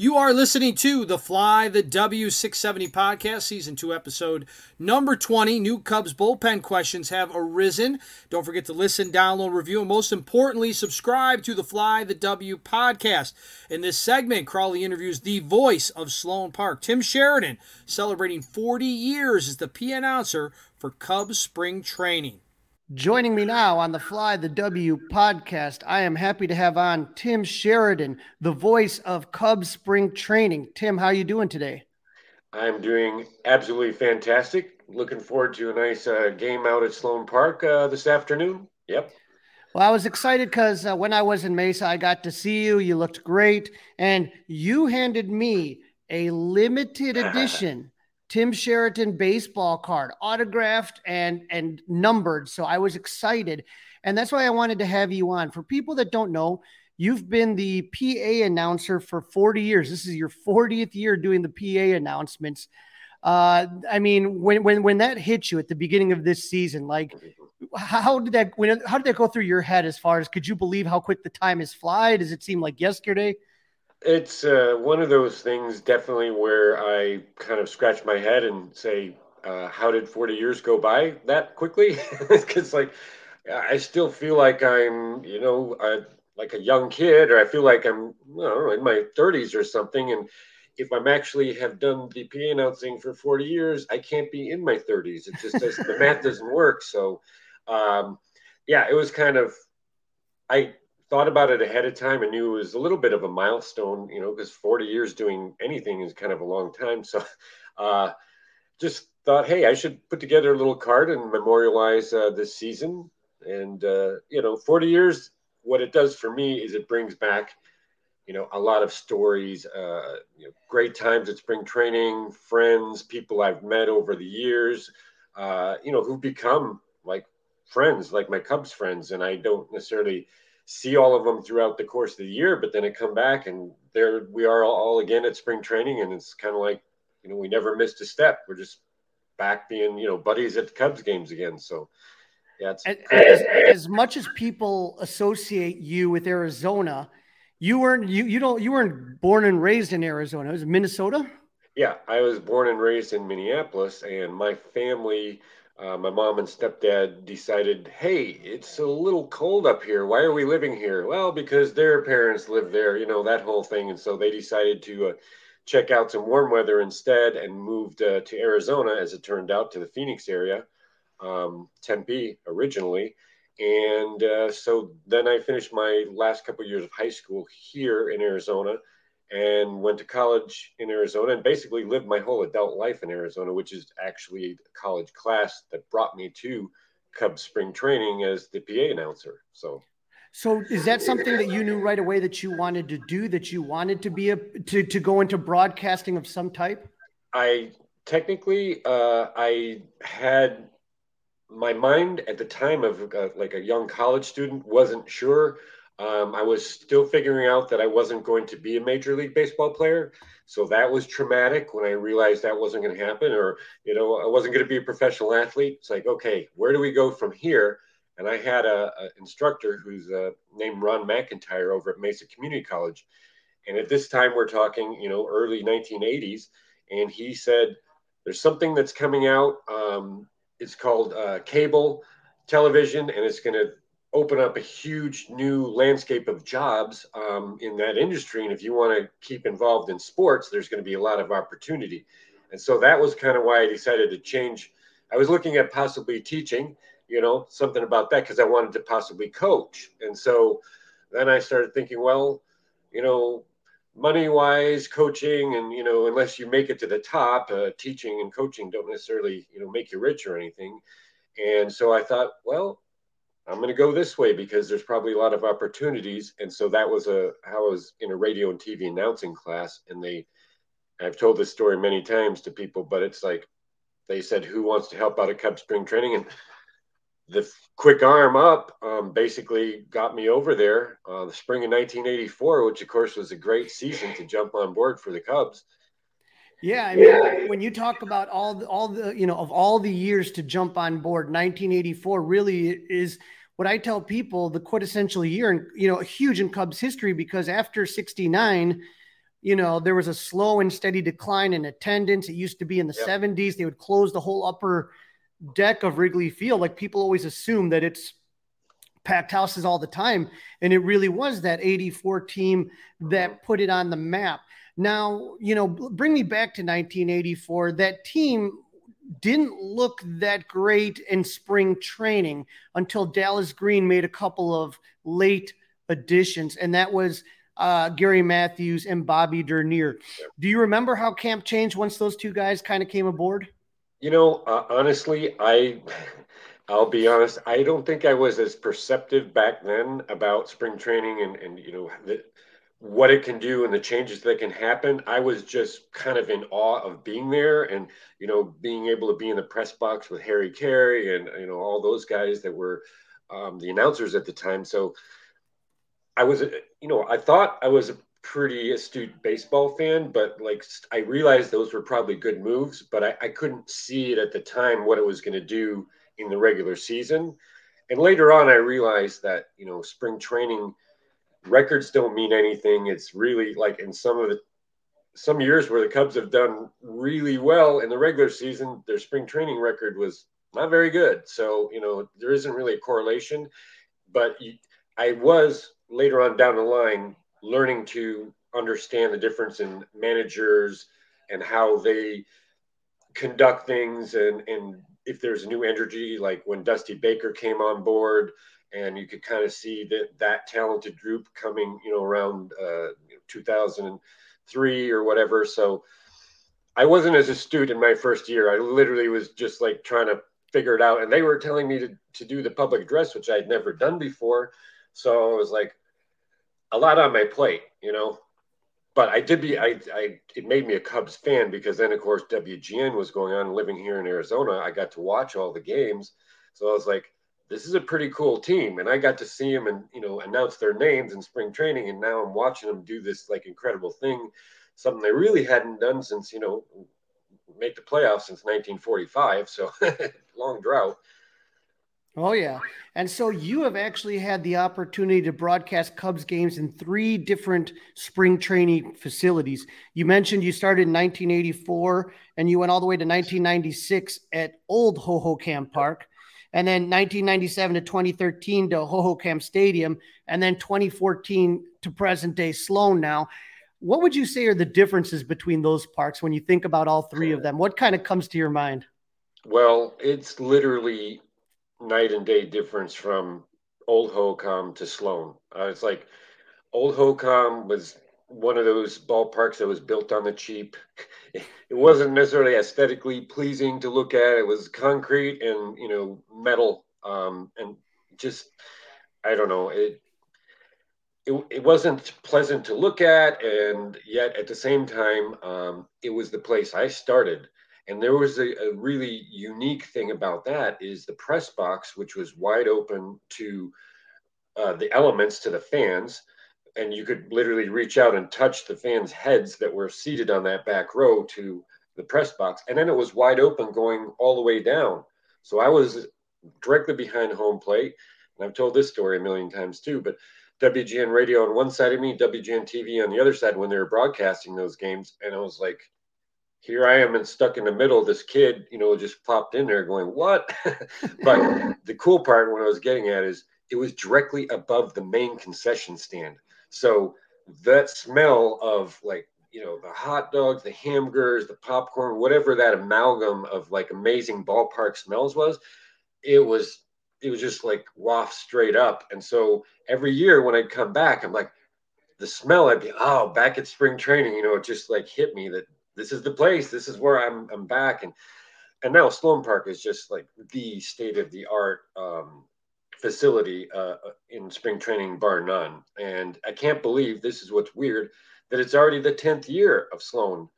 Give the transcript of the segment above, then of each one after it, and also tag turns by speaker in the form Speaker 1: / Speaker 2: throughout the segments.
Speaker 1: You are listening to the Fly the W670 podcast, season two, episode number 20. New Cubs bullpen questions have arisen. Don't forget to listen, download, review, and most importantly, subscribe to the Fly the W podcast. In this segment, Crawly interviews the voice of Sloan Park, Tim Sheridan, celebrating 40 years as the P announcer for Cubs spring training.
Speaker 2: Joining me now on the Fly the W podcast, I am happy to have on Tim Sheridan, the voice of Cubs spring training. Tim, how are you doing today?
Speaker 3: I'm doing absolutely fantastic. Looking forward to a nice uh, game out at Sloan Park uh, this afternoon. Yep.
Speaker 2: Well, I was excited because uh, when I was in Mesa, I got to see you. You looked great. And you handed me a limited edition Tim Sheridan baseball card, autographed and and numbered. So I was excited, and that's why I wanted to have you on. For people that don't know, you've been the PA announcer for 40 years. This is your 40th year doing the PA announcements. Uh, I mean, when when when that hit you at the beginning of this season, like how did that when how did that go through your head as far as could you believe how quick the time has fly? Does it seem like yesterday?
Speaker 3: It's uh, one of those things, definitely, where I kind of scratch my head and say, uh, "How did 40 years go by that quickly?" Because, like, I still feel like I'm, you know, uh, like a young kid, or I feel like I'm, I don't know, in my 30s or something. And if I'm actually have done the PA announcing for 40 years, I can't be in my 30s. It just does the math doesn't work. So, um, yeah, it was kind of. I thought about it ahead of time and knew it was a little bit of a milestone, you know, because 40 years doing anything is kind of a long time. So uh, just thought, hey, I should put together a little card and memorialize uh, this season. And, uh, you know, 40 years, what it does for me is it brings back, you know, a lot of stories, uh, you know, great times at spring training, friends, people I've met over the years, uh, you know, who've become like friends, like my Cubs friends. And I don't necessarily – see all of them throughout the course of the year, but then I come back and there we are all again at spring training, and it's kind of like you know we never missed a step. We're just back being you know buddies at the Cubs games again. So yeah,
Speaker 2: as, as, as much as people associate you with Arizona, you weren't you you don't you weren't born and raised in Arizona. It was Minnesota.
Speaker 3: Yeah, I was born and raised in Minneapolis, and my family uh, my mom and stepdad decided, hey, it's a little cold up here. Why are we living here? Well, because their parents live there, you know, that whole thing. And so they decided to uh, check out some warm weather instead and moved uh, to Arizona, as it turned out, to the Phoenix area, um, Tempe originally. And uh, so then I finished my last couple years of high school here in Arizona and went to college in Arizona and basically lived my whole adult life in Arizona, which is actually a college class that brought me to Cubs spring training as the PA announcer. So,
Speaker 2: so is that something that you knew right away that you wanted to do? That you wanted to be a to to go into broadcasting of some type?
Speaker 3: I technically uh, I had my mind at the time of uh, like a young college student wasn't sure um, I was still figuring out that I wasn't going to be a major league baseball player. So that was traumatic when I realized that wasn't going to happen, or, you know, I wasn't going to be a professional athlete. It's like, okay, where do we go from here? And I had a, a instructor who's uh, named Ron McIntyre over at Mesa Community College. And at this time, we're talking, you know, early 1980s. And he said, there's something that's coming out. Um, it's called uh, cable television, and it's going to open up a huge new landscape of jobs um, in that industry. And if you want to keep involved in sports, there's going to be a lot of opportunity. And so that was kind of why I decided to change. I was looking at possibly teaching, you know, something about that because I wanted to possibly coach. And so then I started thinking, well, you know, money wise, coaching, and, you know, unless you make it to the top, uh, teaching and coaching don't necessarily, you know, make you rich or anything. And so I thought, well, I'm going to go this way because there's probably a lot of opportunities. And so that was a how I was in a radio and TV announcing class, and they I've told this story many times to people, but it's like they said, "Who wants to help out at Cub Spring Training?" and the quick arm up um, basically got me over there uh, the spring of 1984 which of course was a great season to jump on board for the cubs
Speaker 2: yeah, I mean, when you talk about all the, all the, you know, of all the years to jump on board, 1984 really is what I tell people the quintessential year and, you know, huge in Cubs history because after 69, you know, there was a slow and steady decline in attendance. It used to be in the yep. 70s. They would close the whole upper deck of Wrigley Field. Like people always assume that it's packed houses all the time. And it really was that 84 team that put it on the map. Now, you know, bring me back to 1984. That team didn't look that great in spring training until Dallas Green made a couple of late additions, and that was uh, Gary Matthews and Bobby Dernier. Do you remember how camp changed once those two guys kind of came aboard?
Speaker 3: You know, uh, honestly, I. I'll be honest. I don't think I was as perceptive back then about spring training and, and you know the, what it can do and the changes that can happen. I was just kind of in awe of being there and, you know, being able to be in the press box with Harry Caray and, you know, all those guys that were um, the announcers at the time. So I was, you know, I thought I was a pretty astute baseball fan, but like I realized those were probably good moves, but I, I couldn't see it at the time what it was going to do in the regular season. And later on, I realized that, you know, spring training – records don't mean anything. It's really like in some of the some years where the Cubs have done really well in the regular season, their spring training record was not very good. So, you know, there isn't really a correlation. But I was later on down the line learning to understand the difference in managers and how they conduct things and, and if there's new energy, like when Dusty Baker came on board, and you could kind of see that that talented group coming, you know, around uh, 2003 or whatever. So I wasn't as astute in my first year. I literally was just like trying to figure it out, and they were telling me to to do the public address, which I had never done before. So I was like, a lot on my plate, you know. But I did be I I it made me a Cubs fan because then of course WGN was going on living here in Arizona. I got to watch all the games. So I was like, this is a pretty cool team. And i got to see them and you know announce their names in spring training. And now i'm watching them do this like incredible thing something they really hadn't done since you know make the playoffs since 1945 so long drought.
Speaker 2: Oh yeah. And so you have actually had the opportunity to broadcast cubs games in three different spring training facilities. You mentioned you started in 1984 and you went all the way to 1996 at old Hohokam Park and then 1997 to 2013 to Hohokam Stadium, and then 2014 to present day Sloan now. What would you say are the differences between those parks when you think about all three of them? What kind of comes to your mind?
Speaker 3: Well, it's literally night and day difference from Old Hohokam to Sloan. Uh, it's like Old Hohokam was one of those ballparks that was built on the cheap. It wasn't necessarily aesthetically pleasing to look at. It was concrete and you know metal, um, and just I don't know it, it. It wasn't pleasant to look at, and yet at the same time, um, it was the place I started. And there was a, a really unique thing about that is the press box, which was wide open to uh, the elements to the fans and you could literally reach out and touch the fans' heads that were seated on that back row to the press box. And then it was wide open going all the way down. So I was directly behind home plate. And I've told this story a million times too, but WGN radio on one side of me, WGN TV on the other side when they were broadcasting those games. And I was like, here I am and stuck in the middle. This kid, you know, just popped in there going, what? but the cool part, what I was getting at is it was directly above the main concession stand. So that smell of like you know the hot dogs the hamburgers the popcorn whatever that amalgam of like amazing ballpark smells was it was it was just like waft straight up. And so every year when i'd come back i'm like the smell i'd be oh back at spring training you know it just like hit me that this is the place this is where i'm i'm back. And and now sloan park is just like the state of the art um, facility uh, in spring training bar none and i can't believe this is what's weird that it's already the 10th year of Sloan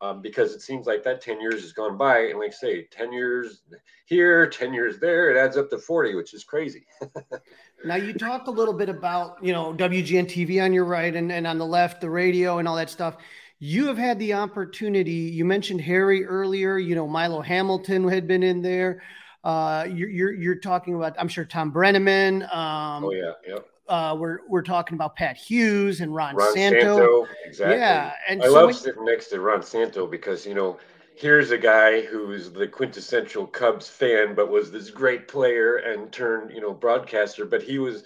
Speaker 3: um, because it seems like that 10 years has gone by. And like I say, 10 years here, 10 years there, it adds up to 40, which is crazy.
Speaker 2: now you talked a little bit about, you know, WGN TV on your right and, and on the left, the radio and all that stuff. You have had the opportunity. You mentioned Harry earlier, you know, Milo Hamilton had been in there. Uh, you're, you're, you're talking about, I'm sure Thom Brennaman. Um,
Speaker 3: oh yeah. Yep
Speaker 2: uh, we're we're talking about Pat Hughes and Ron, Ron Santo.
Speaker 3: Santo. Exactly. Yeah, and I so love when, sitting next to Ron Santo because you know here's a guy who's the quintessential Cubs fan, but was this great player and turned you know broadcaster. But he was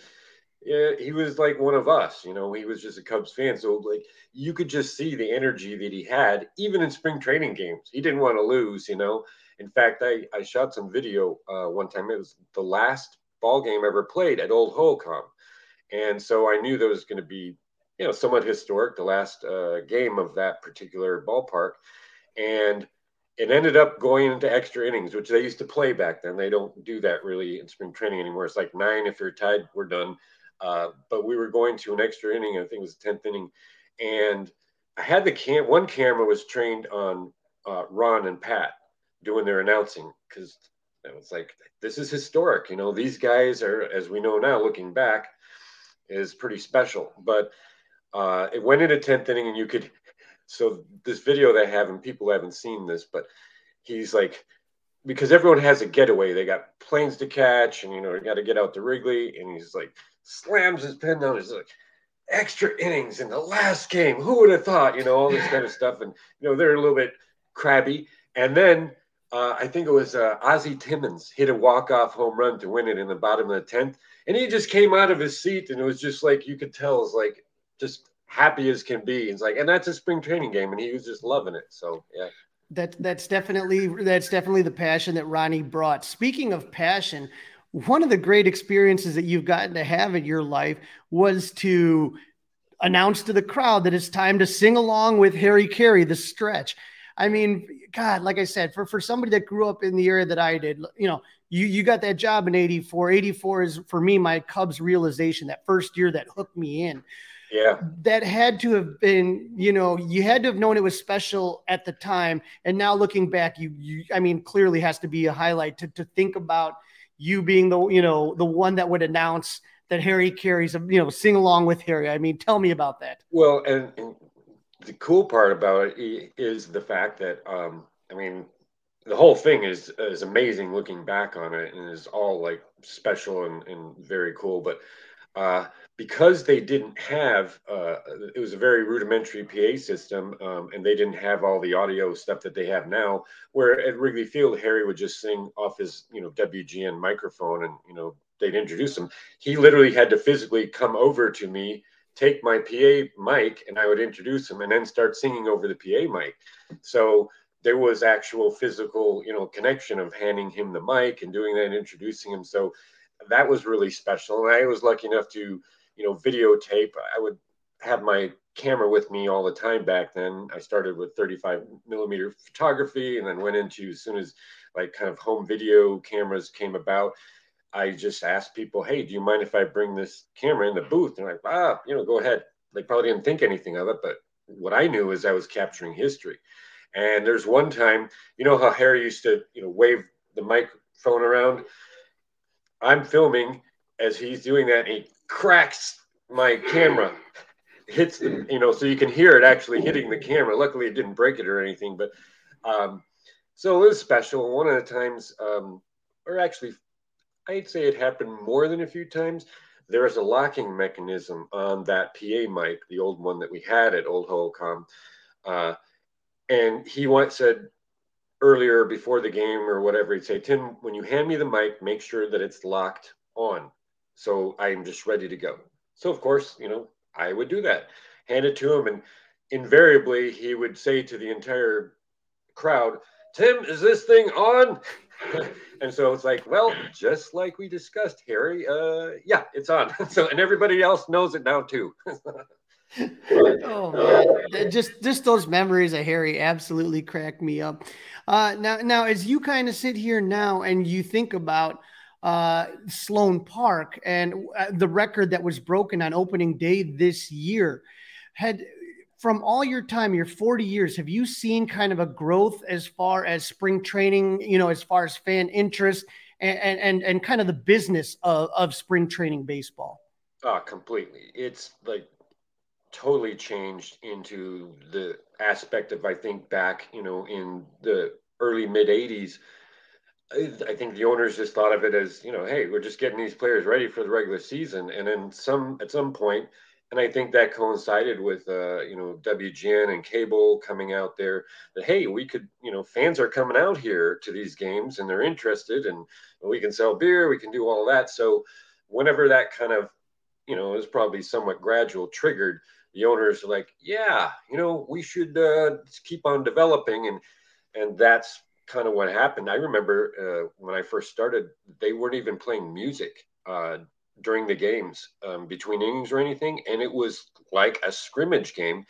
Speaker 3: yeah, he was like one of us. You know, he was just a Cubs fan. So like you could just see the energy that he had, even in spring training games. He didn't want to lose. You know. In fact, I I shot some video uh, one time. It was the last ball game ever played at Old Hohokam. and so I knew there was going to be, you know, somewhat historic, the last uh, game of that particular ballpark. And it ended up going into extra innings, which they used to play back then. They don't do that really in spring training anymore. It's like nine. If you're tied, we're done. Uh, but we were going to an extra inning. I think it was the 10th inning. And I had the cam, one camera was trained on uh, Ron and Pat doing their announcing because it was like, this is historic. You know, these guys are, as we know now, looking back, is pretty special. But uh, it went into 10th inning, and you could. So this video they have, and people haven't seen this, but he's like, because everyone has a getaway. They got planes to catch, and you know, got to get out to Wrigley, and he's like, slams his pen down. He's like, extra innings in the last game. Who would have thought? You know, all this kind of stuff, and you know, they're a little bit crabby. And then uh, I think it was uh, Ozzie Timmons hit a walk-off home run to win it in the bottom of the tenth, and he just came out of his seat, and it was just like you could tell, it's like just happy as can be. It's like, and that's a spring training game, and he was just loving it. So yeah.
Speaker 2: That that's definitely that's definitely the passion that Ronnie brought. Speaking of passion, one of the great experiences that you've gotten to have in your life was to announce to the crowd that it's time to sing along with Harry Caray, the stretch. I mean, God, like I said, for, for somebody that grew up in the era that I did, you know, you, you got that job in 84. 84 is for me, my Cubs realization that first year that hooked me in.
Speaker 3: Yeah.
Speaker 2: That had to have been, you know, you had to have known it was special at the time. And now looking back, you, you I mean, clearly has to be a highlight to, to think about you being the, you know, the one that would announce that Harry Caray's, a, you know, sing along with Harry. I mean, tell me about that.
Speaker 3: Well, and, and the cool part about it is the fact that um, I mean the whole thing is is amazing looking back on it and is all like special and, and very cool. But uh, because they didn't have uh, it was a very rudimentary pa system um, and they didn't have all the audio stuff that they have now where at wrigley field harry would just sing off his you know wgn microphone and you know they'd introduce him. He literally had to physically come over to me take my PA mic and I would introduce him and then start singing over the PA mic. So there was actual physical, you know, connection of handing him the mic and doing that and introducing him. So that was really special. And I was lucky enough to, you know, videotape. I would have my camera with me all the time back then. I started with 35 millimeter photography and then went into as soon as like kind of home video cameras came about. I just asked people, hey, do you mind if I bring this camera in the booth? And like, ah, you know, go ahead. They probably didn't think anything of it, but what I knew is I was capturing history. And there's one time, you know how Harry used to, you know, wave the microphone around. I'm filming as he's doing that, he cracks my camera, hits the, you know, so you can hear it actually hitting the camera. Luckily, it didn't break it or anything, but um, so it was special. One of the times, um, or actually I'd say it happened more than a few times. There is a locking mechanism on that PA mic, the old one that we had at Old Hohokam. Uh, and he once said earlier before the game or whatever, he'd say, Tim, when you hand me the mic, make sure that it's locked on. So I'm just ready to go. So of course, you know, I would do that, hand it to him, and invariably he would say to the entire crowd, Tim, is this thing on? and so it's like, well, just like we discussed, Harry, uh, yeah, it's on. so, and everybody else knows it now too.
Speaker 2: oh man, just just those memories of Harry absolutely crack me up. Uh, now, now as you kind of sit here now and you think about uh, Sloan Park and uh, the record that was broken on opening day this year, had from all your time, your 40 years, have you seen kind of a growth as far as spring training, you know, as far as fan interest and and and kind of the business of, of spring training baseball?
Speaker 3: Oh, completely. It's like totally changed into the aspect of I think back, you know, in the early mid 80s. I think the owners just thought of it as, you know, hey, we're just getting these players ready for the regular season. And then some at some point, and I think that coincided with uh, you know WGN and cable coming out there that hey, we could you know fans are coming out here to these games and they're interested and we can sell beer, we can do all that. So whenever that kind of you know is probably somewhat gradual triggered, the owners are like, yeah, you know we should uh, keep on developing and and that's kind of what happened. I remember uh, when I first started, they weren't even playing music. Uh, during the games um, between innings or anything, and it was like a scrimmage game.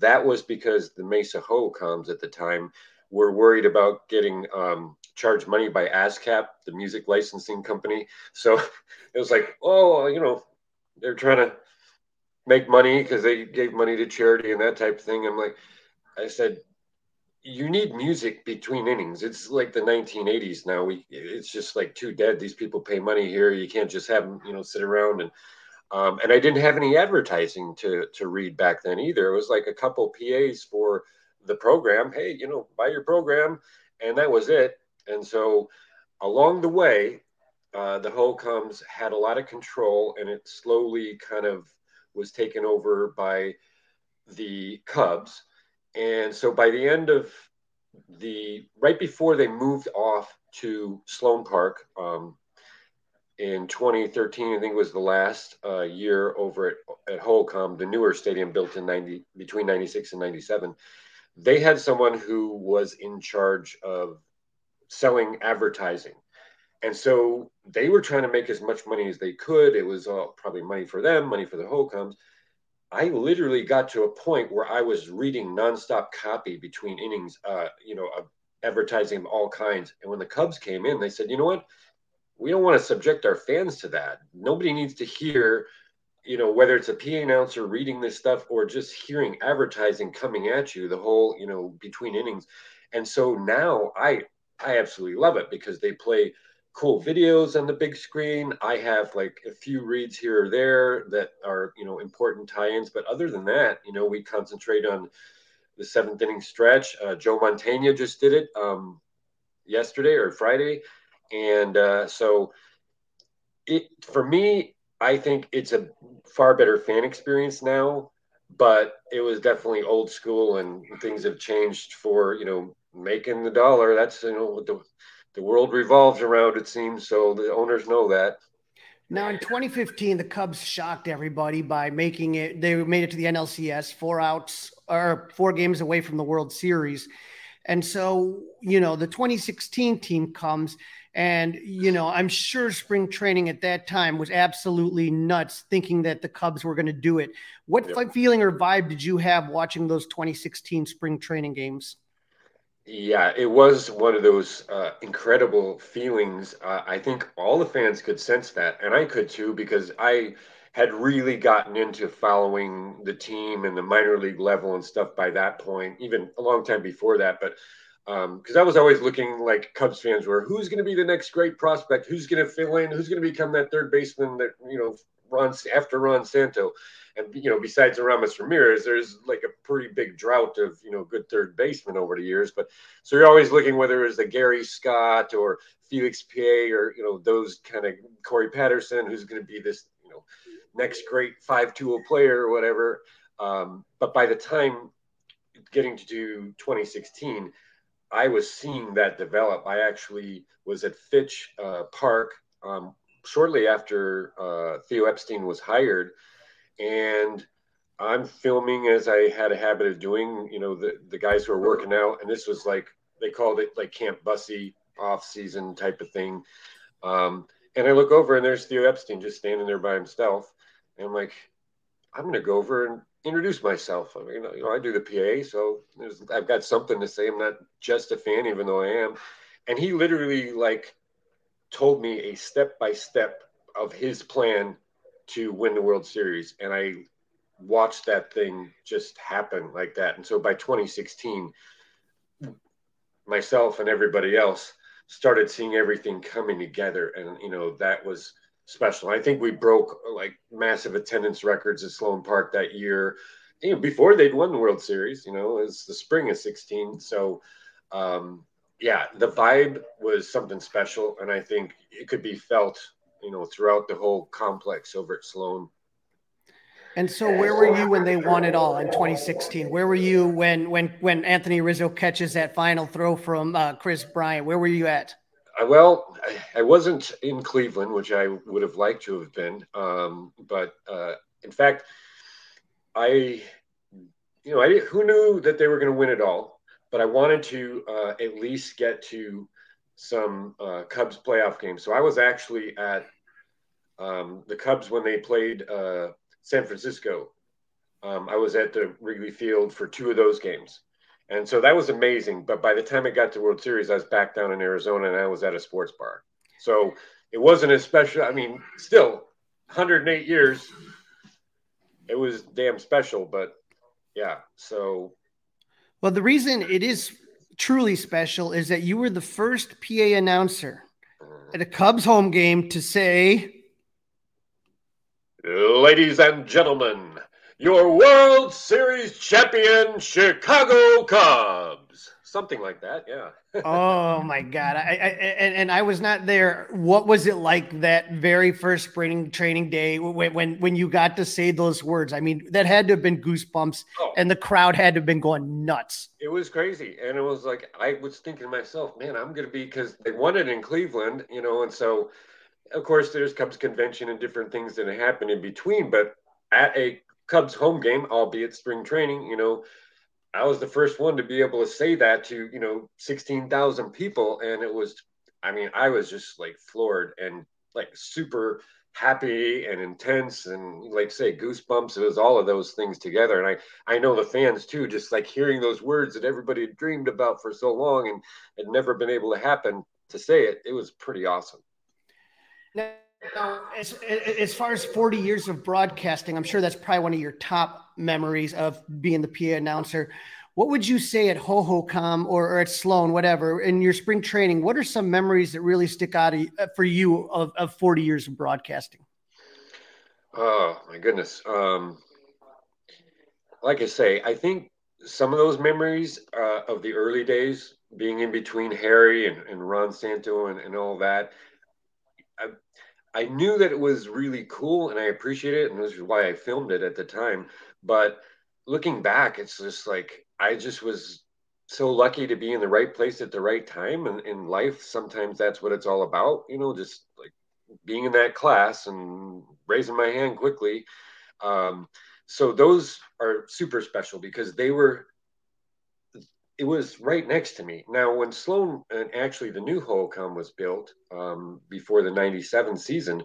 Speaker 3: That was because the Mesa Hohokams at the time were worried about getting um, charged money by ASCAP, the music licensing company. So it was like, oh, you know, they're trying to make money because they gave money to charity and that type of thing. I'm like, I said, you need music between innings. It's like the 1980s now. We it's just like too dead. These people pay money here. You can't just have them, you know, sit around and um, and I didn't have any advertising to to read back then either. It was like a couple PAs for the program. Hey, you know, buy your program, and that was it. And so along the way, uh, the Hohokams had a lot of control, and it slowly kind of was taken over by the Cubs and so by the end of the right before they moved off to Sloan Park um, in 2013, I think it was the last uh, year over at, at Hohokam, the newer stadium built in 90 between 96 and 97. They had someone who was in charge of selling advertising. And so they were trying to make as much money as they could. It was all probably money for them, money for the Hohokams. I literally got to a point where I was reading nonstop copy between innings, uh, you know, of advertising of all kinds. And when the Cubs came in, they said, you know what? We don't want to subject our fans to that. Nobody needs to hear, you know, whether it's a PA announcer reading this stuff or just hearing advertising coming at you the whole, you know, between innings. And so now I I absolutely love it because they play cool videos on the big screen. I have like a few reads here or there that are, you know, important tie-ins. But other than that, you know, we concentrate on the seventh inning stretch. Uh, Joe Montana just did it um, yesterday or Friday, and uh, so it for me, I think it's a far better fan experience now. But it was definitely old school, and things have changed for you know making the dollar. That's you know the the world revolves around it seems so the owners know that.
Speaker 2: Now in 2015 the cubs shocked everybody by making it they made it to the nlcs four outs or four games away from the world series. And so you know the 2016 team comes and you know i'm sure spring training at that time was absolutely nuts thinking that the cubs were going to do it. What yep. feeling or vibe did you have watching those 2016 spring training games
Speaker 3: yeah, it was one of those uh, incredible feelings. Uh, I think all the fans could sense that, and I could too, because I had really gotten into following the team and the minor league level and stuff by that point, even a long time before that. But because um, I was always looking like Cubs fans were, who's going to be the next great prospect? Who's going to fill in? Who's going to become that third baseman that you know runs after Ron Santo? And you know, besides Aramis Ramirez, there's like a pretty big drought of you know good third basemen over the years. But so you're always looking whether it's the Gary Scott or Felix Pie or you know those kind of Corey Patterson, who's going to be this you know next great five tool player or whatever. Um, but by the time getting to do 2016, I was seeing that develop. I actually was at Fitch uh, Park um, shortly after uh, Theo Epstein was hired, and I'm filming as I had a habit of doing. You know, the the guys who are working out, and this was like they called it like Camp Bussy off season type of thing. Um, and I look over and there's Theo Epstein just standing there by himself, and I'm like, I'm gonna go over and introduce myself. I mean, you know, I do the PA, so I've got something to say. I'm not just a fan, even though I am. And he literally like told me a step by step of his plan to win the World Series, and I watched that thing just happen like that. And so by 2016, myself and everybody else started seeing everything coming together, and you know that was special. I think we broke like massive attendance records at Sloan Park that year. You know, before they'd won the World Series, you know, it was the spring of 16. So, um, yeah, the vibe was something special. And I think it could be felt, you know, throughout the whole complex over at Sloan.
Speaker 2: And so, where were you when they won it all in 2016? Where were you when when when Anthony Rizzo catches that final throw from uh, Kris Bryant? Where were you at?
Speaker 3: well, I, I, wasn't in Cleveland, which I would have liked to have been. Um, but uh, in fact, I, you know, I who knew that they were going to win it all. But I wanted to uh, at least get to some uh, Cubs playoff games. So I was actually at um, the Cubs when they played uh, San Francisco. Um, I was at the Wrigley Field for two of those games. And so that was amazing. But by the time it got to World Series, I was back down in Arizona and I was at a sports bar. So it wasn't as special. I mean, still 108 years. It was damn special, but yeah. So,
Speaker 2: well, the reason it is truly special is that you were the first PA announcer at a Cubs home game to say,
Speaker 3: Ladies and gentlemen, your World Series champion Chicago Cubs. Something like that, yeah.
Speaker 2: oh my God! I, I and, and, I was not there. What was it like that very first spring training day when when when you got to say those words? I mean, that had to have been goosebumps, oh. and the crowd had to have been going nuts.
Speaker 3: It was crazy, and it was like I was thinking to myself, man, I'm going to be because they won it in Cleveland, you know, and so of course there's Cubs convention and different things that happen in between, but at a Cubs home game, albeit spring training, you know, I was the first one to be able to say that to, you know, 16,000 people. And it was, I mean, I was just like floored and like super happy and intense and like say goosebumps. It was all of those things together. And I, I know the fans too, just like hearing those words that everybody had dreamed about for so long and had never been able to happen to say it. It was pretty awesome.
Speaker 2: Now, as, as far as 40 years of broadcasting, I'm sure that's probably one of your top memories of being the PA announcer. What would you say at Hohokam or, or at Sloan, whatever, in your spring training? What are some memories that really stick out uh, for you of, of 40 years of broadcasting?
Speaker 3: Oh, my goodness. Um, like I say, I think some of those memories uh, of the early days, being in between Harry and, and Ron Santo and, and all that, I knew that it was really cool and I appreciate it, and this is why I filmed it at the time. But looking back, it's just like I just was so lucky to be in the right place at the right time. And in life, sometimes that's what it's all about, you know, just like being in that class and raising my hand quickly. Um, so those are super special because they were it was right next to me. Now, when Sloan and actually the new Hohokam was built um, before the 97 season,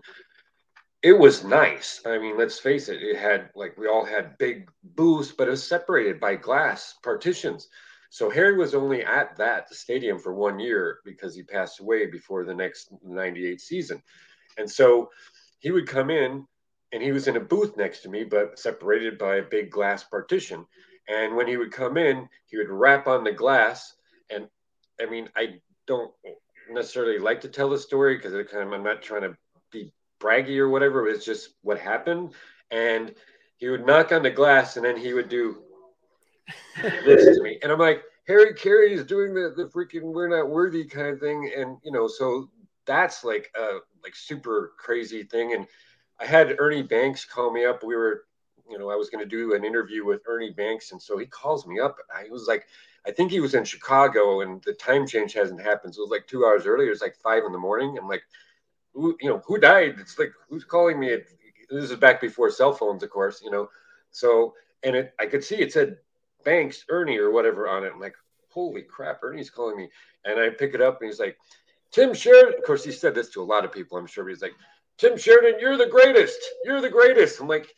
Speaker 3: it was nice. I mean, let's face it, it had like we all had big booths, but it was separated by glass partitions. So Harry was only at that stadium for one year because he passed away before the next 98 season. And so he would come in and he was in a booth next to me, but separated by a big glass partition. And when he would come in, he would rap on the glass. And I mean, I don't necessarily like to tell the story because kind of, I'm not trying to be braggy or whatever. It's just what happened. And he would knock on the glass and then he would do this to me. And I'm like, Harry Caray is doing the, the freaking we're not worthy kind of thing. And, you know, so that's like a like super crazy thing. And I had Ernie Banks call me up. We were you know, I was going to do an interview with Ernie Banks. And so he calls me up. I was like, I think he was in Chicago and the time change hasn't happened. So it was like two hours earlier. It was like five in the morning. I'm like, who, you know, who died? It's like, who's calling me? This is back before cell phones, of course, you know. So, and it, I could see it said Banks, Ernie, or whatever on it. I'm like, holy crap, Ernie's calling me. And I pick it up and he's like, Tim Sheridan. Of course, he said this to a lot of people, I'm sure. he's like, Tim Sheridan, you're the greatest. You're the greatest. I'm like,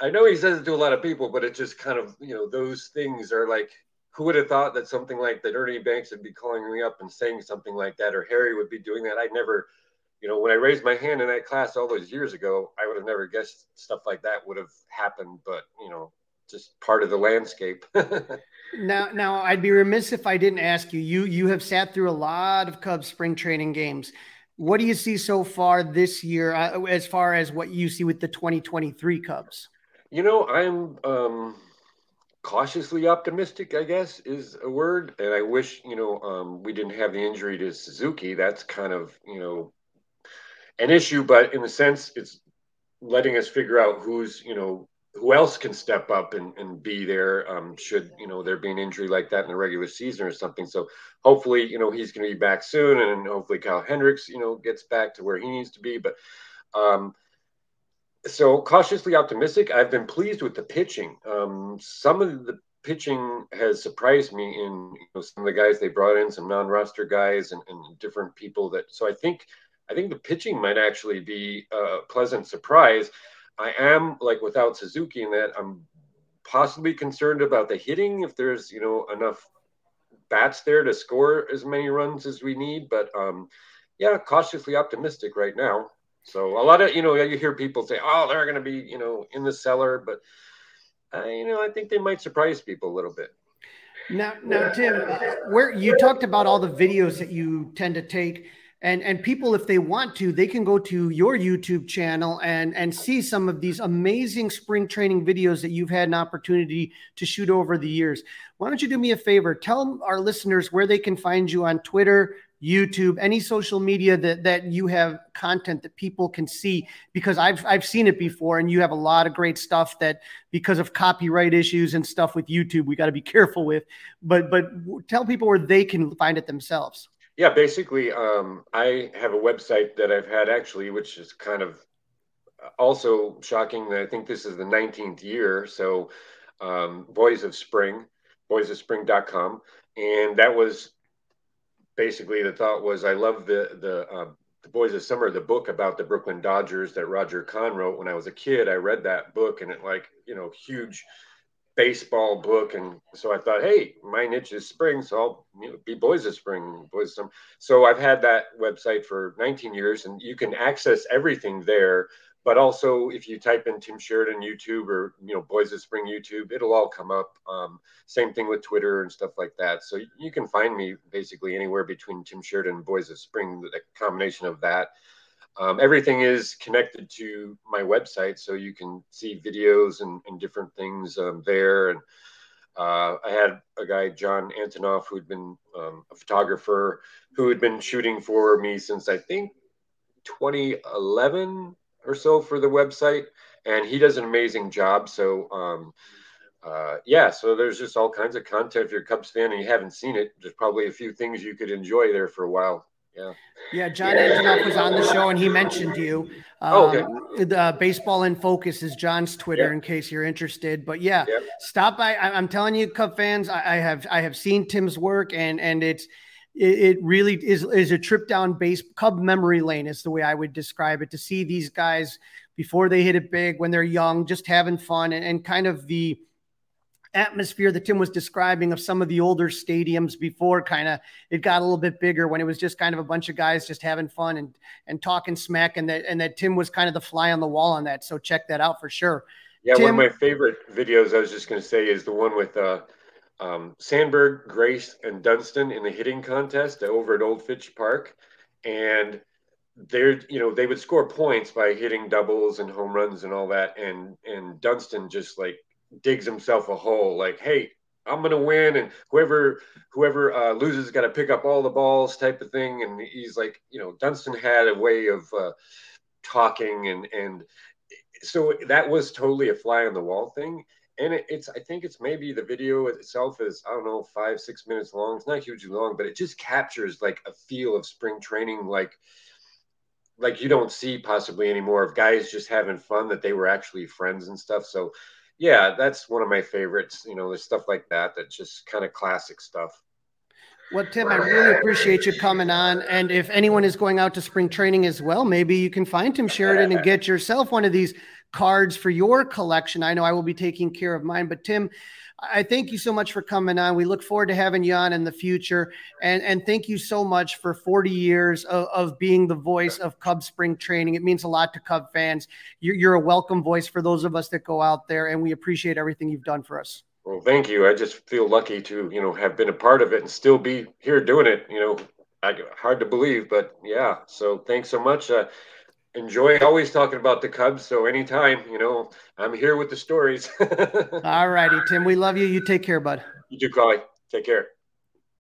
Speaker 3: I know he says it to a lot of people, but it just kind of, you know, those things are like, who would have thought that something like that Ernie Banks would be calling me up and saying something like that, or Harry would be doing that? I'd never, you know, when I raised my hand in that class all those years ago, I would have never guessed stuff like that would have happened. But you know, just part of the landscape.
Speaker 2: now, now I'd be remiss if I didn't ask you. You you have sat through a lot of Cubs spring training games. What do you see so far this year, uh, as far as what you see with the 2023 Cubs?
Speaker 3: You know, I'm um, cautiously optimistic. I guess is a word, and I wish you know um, we didn't have the injury to Suzuki. That's kind of you know an issue, but in a sense, it's letting us figure out who's you know who else can step up and, and be there um, should you know there be an injury like that in the regular season or something so hopefully you know he's going to be back soon and hopefully kyle hendricks you know gets back to where he needs to be but um, so cautiously optimistic i've been pleased with the pitching um, some of the pitching has surprised me in you know, some of the guys they brought in some non-roster guys and, and different people that so i think i think the pitching might actually be a pleasant surprise I am like without Suzuki in that I'm possibly concerned about the hitting if there's you know enough bats there to score as many runs as we need. But um, yeah, cautiously optimistic right now. So a lot of you know you hear people say, oh, they're going to be you know in the cellar, but uh, you know I think they might surprise people a little bit.
Speaker 2: Now, now, Tim, where you talked about all the videos that you tend to take and and people if they want to they can go to your youtube channel and and see some of these amazing spring training videos that you've had an opportunity to shoot over the years why don't you do me a favor tell our listeners where they can find you on twitter youtube any social media that that you have content that people can see because i've i've seen it before and you have a lot of great stuff that because of copyright issues and stuff with youtube we got to be careful with but but tell people where they can find it themselves
Speaker 3: yeah, basically, um, I have a website that I've had actually, which is kind of also shocking that I think this is the 19th year. So, um, Boys of Spring, boysofspring.com. And that was basically the thought was I love the, the, uh, the Boys of Summer, the book about the Brooklyn Dodgers that Roger Kahn wrote when I was a kid. I read that book and it like, you know, huge baseball book, and so I thought, hey, my niche is spring, so I'll you know, be Boys of Spring, Boys of Summer. So I've had that website for 19 years, and you can access everything there. But also, if you type in Tim Sheridan YouTube or you know Boys of Spring YouTube, it'll all come up. Um, same thing with Twitter and stuff like that. So you can find me basically anywhere between Tim Sheridan and Boys of Spring. The combination of that. Um, everything is connected to my website, so you can see videos and, and different things um, there. And uh, I had a guy, John Antonoff, who'd been um, a photographer who had been shooting for me since I think 2011 or so for the website, and he does an amazing job. So. Um, uh, yeah, so there's just all kinds of content. If you're a Cubs fan and you haven't seen it, there's probably a few things you could enjoy there for a while. Yeah.
Speaker 2: Yeah, John Antonoff was on the show and he mentioned you. Um, oh, okay. Um, the Baseball in Focus is John's Twitter yep. in case you're interested. But yeah, yep. stop by. I, am telling you, Cub fans, I, I, have I have seen Tim's work and and it's it, it, really is is a trip down base Cub memory lane is the way I would describe it. To see these guys before they hit it big when they're young, just having fun and, and kind of the atmosphere that Tim was describing of some of the older stadiums before kind of it got a little bit bigger when it was just kind of a bunch of guys just having fun and and talking smack and that and that Tim was kind of the fly on the wall on that. So check that out for sure.
Speaker 3: Yeah, Tim, one of my favorite videos I was just going to say is the one with uh, um, Sandberg, Grace, and Dunston in the hitting contest over at Old Fitch Park, and they're you know they would score points by hitting doubles and home runs and all that, and and Dunston just like digs himself a hole like hey i'm gonna win. And whoever whoever uh, loses got to pick up all the balls type of thing. And he's like you know dunston had a way of uh, talking and and so that was totally a fly on the wall thing and it, it's i think it's maybe the video itself is i don't know five six minutes long it's not hugely long but it just captures like a feel of spring training like like you don't see possibly anymore of guys just having fun that they were actually friends and stuff. So yeah, that's one of my favorites. You know, there's stuff like that that's just kind of classic stuff.
Speaker 2: Well, Tim, I really appreciate you coming on. And if anyone is going out to spring training as well, maybe you can find Tim Sheridan and get yourself one of these cards for your collection. I know I will be taking care of mine, but Tim, I thank you so much for coming on. We look forward to having you on in the future. And, and thank you so much for 40 years of, of being the voice of Cub spring training. It means a lot to Cub fans. You're, you're a welcome voice for those of us that go out there, and we appreciate everything you've done for us.
Speaker 3: Well, thank you. I just feel lucky to, you know, have been a part of it and still be here doing it. You know, I, hard to believe, but yeah. So thanks so much. Uh, enjoy always talking about the Cubs. So anytime, you know, I'm here with the stories.
Speaker 2: All righty, Tim. We love you. You take care, bud.
Speaker 3: You too, Crawly. Take care.